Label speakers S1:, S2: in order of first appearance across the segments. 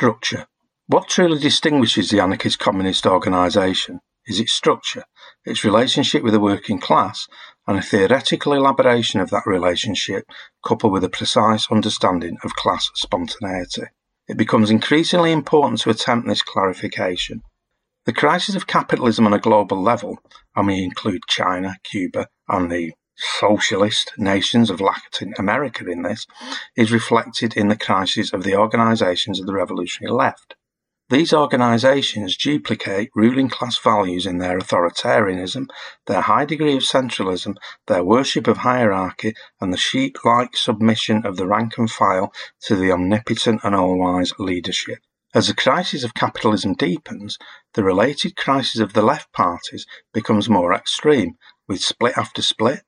S1: Structure. What truly distinguishes the anarchist communist organisation is its structure, its relationship with the working class, and a theoretical elaboration of that relationship coupled with a precise understanding of class spontaneity. It becomes increasingly important to attempt this clarification. The crisis of capitalism on a global level, and we include China, Cuba, and the socialist nations of Latin America in this, is reflected in the crisis of the organisations of the revolutionary left. These organisations duplicate ruling class values in their authoritarianism, their high degree of centralism, their worship of hierarchy, and the sheep like submission of the rank and file to the omnipotent and all wise leadership. As the crisis of capitalism deepens, the related crisis of the left parties becomes more extreme, with split after split,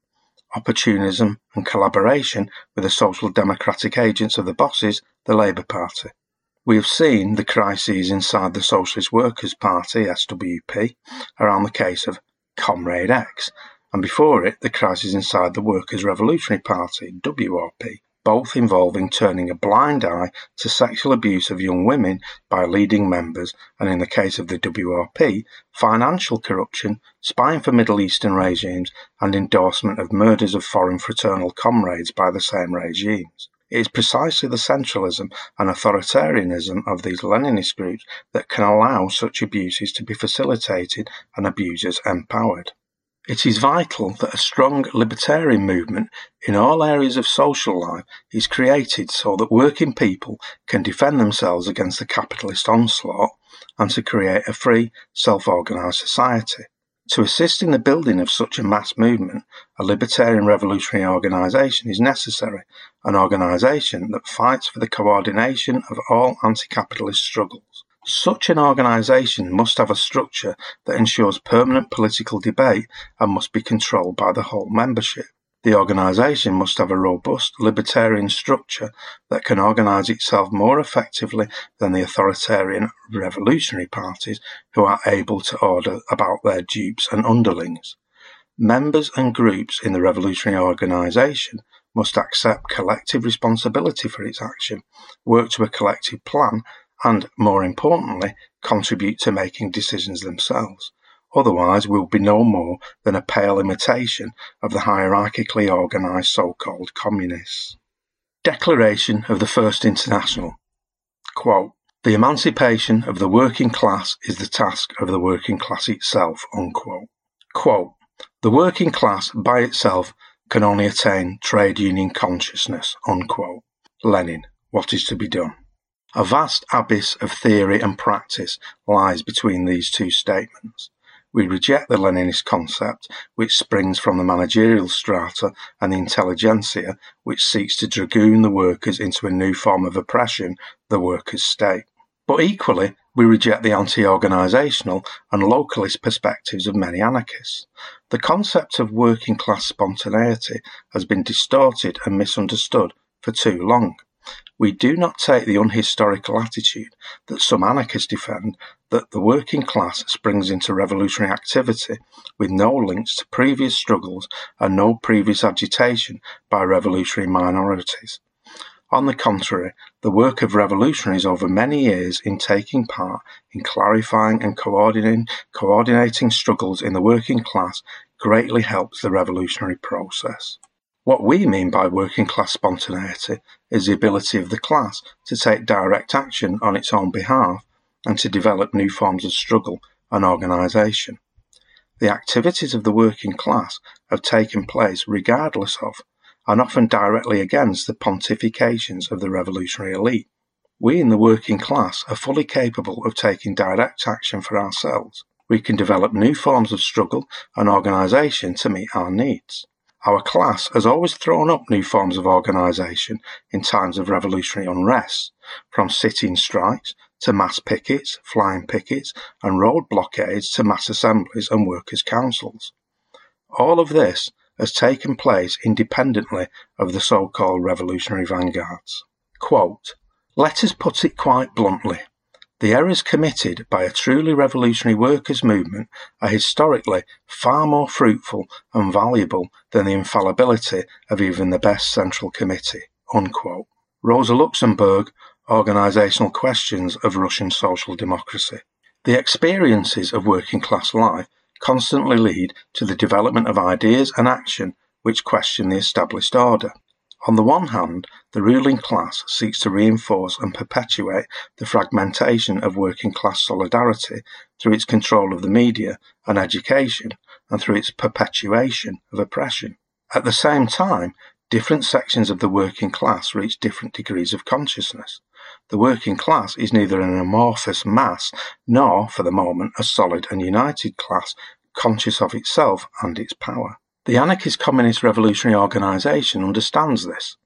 S1: opportunism, and collaboration with the social democratic agents of the bosses, the Labour Party. We have seen the crises inside the Socialist Workers' Party, SWP, around the case of Comrade X, and before it, the crisis inside the Workers' Revolutionary Party, WRP, both involving turning a blind eye to sexual abuse of young women by leading members, and in the case of the WRP, financial corruption, spying for Middle Eastern regimes, and endorsement of murders of foreign fraternal comrades by the same regimes. It is precisely the centralism and authoritarianism of these Leninist groups that can allow such abuses to be facilitated and abusers empowered. It is vital that a strong libertarian movement in all areas of social life is created so that working people can defend themselves against the capitalist onslaught and to create a free, self organised society. To assist in the building of such a mass movement, a libertarian revolutionary organisation is necessary, an organisation that fights for the coordination of all anti-capitalist struggles. Such an organisation must have a structure that ensures permanent political debate and must be controlled by the whole membership. The organisation must have a robust libertarian structure that can organise itself more effectively than the authoritarian revolutionary parties who are able to order about their dupes and underlings. Members and groups in the revolutionary organisation must accept collective responsibility for its action, work to a collective plan, and, more importantly, contribute to making decisions themselves. Otherwise we will be no more than a pale imitation of the hierarchically organised so-called communists. Declaration of the First International Quote, The emancipation of the working class is the task of the working class itself. Unquote. Quote, the working class by itself can only attain trade union consciousness. Unquote. Lenin, what is to be done? A vast abyss of theory and practice lies between these two statements. We reject the Leninist concept, which springs from the managerial strata and the intelligentsia, which seeks to dragoon the workers into a new form of oppression, the workers' state. But equally, we reject the anti-organisational and localist perspectives of many anarchists. The concept of working class spontaneity has been distorted and misunderstood for too long. We do not take the unhistorical attitude that some anarchists defend that the working class springs into revolutionary activity with no links to previous struggles and no previous agitation by revolutionary minorities. On the contrary, the work of revolutionaries over many years in taking part in clarifying and coordinating, coordinating struggles in the working class greatly helps the revolutionary process. What we mean by working class spontaneity is the ability of the class to take direct action on its own behalf and to develop new forms of struggle and organisation. The activities of the working class have taken place regardless of and often directly against the pontifications of the revolutionary elite. We in the working class are fully capable of taking direct action for ourselves. We can develop new forms of struggle and organisation to meet our needs. Our class has always thrown up new forms of organisation in times of revolutionary unrest, from sitting strikes to mass pickets, flying pickets, and road blockades to mass assemblies and workers' councils. All of this has taken place independently of the so-called revolutionary vanguards. Quote, Let us put it quite bluntly. The errors committed by a truly revolutionary workers' movement are historically far more fruitful and valuable than the infallibility of even the best Central Committee. Unquote. Rosa Luxemburg, organisational questions of Russian social democracy. The experiences of working class life constantly lead to the development of ideas and action which question the established order. On the one hand, the ruling class seeks to reinforce and perpetuate the fragmentation of working class solidarity through its control of the media and education and through its perpetuation of oppression. At the same time, different sections of the working class reach different degrees of consciousness. The working class is neither an amorphous mass nor, for the moment, a solid and united class conscious of itself and its power. The Anarchist Communist Revolutionary Organisation understands this.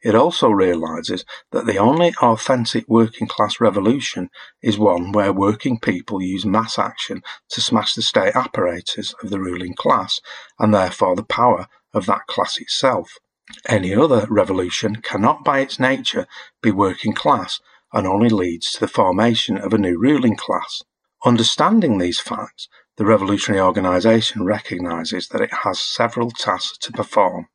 S1: It also realises that the only authentic working class revolution is one where working people use mass action to smash the state apparatus of the ruling class and therefore the power of that class itself. Any other revolution cannot by its nature be working class and only leads to the formation of a new ruling class. Understanding these facts, the revolutionary organisation recognises that it has several tasks to perform.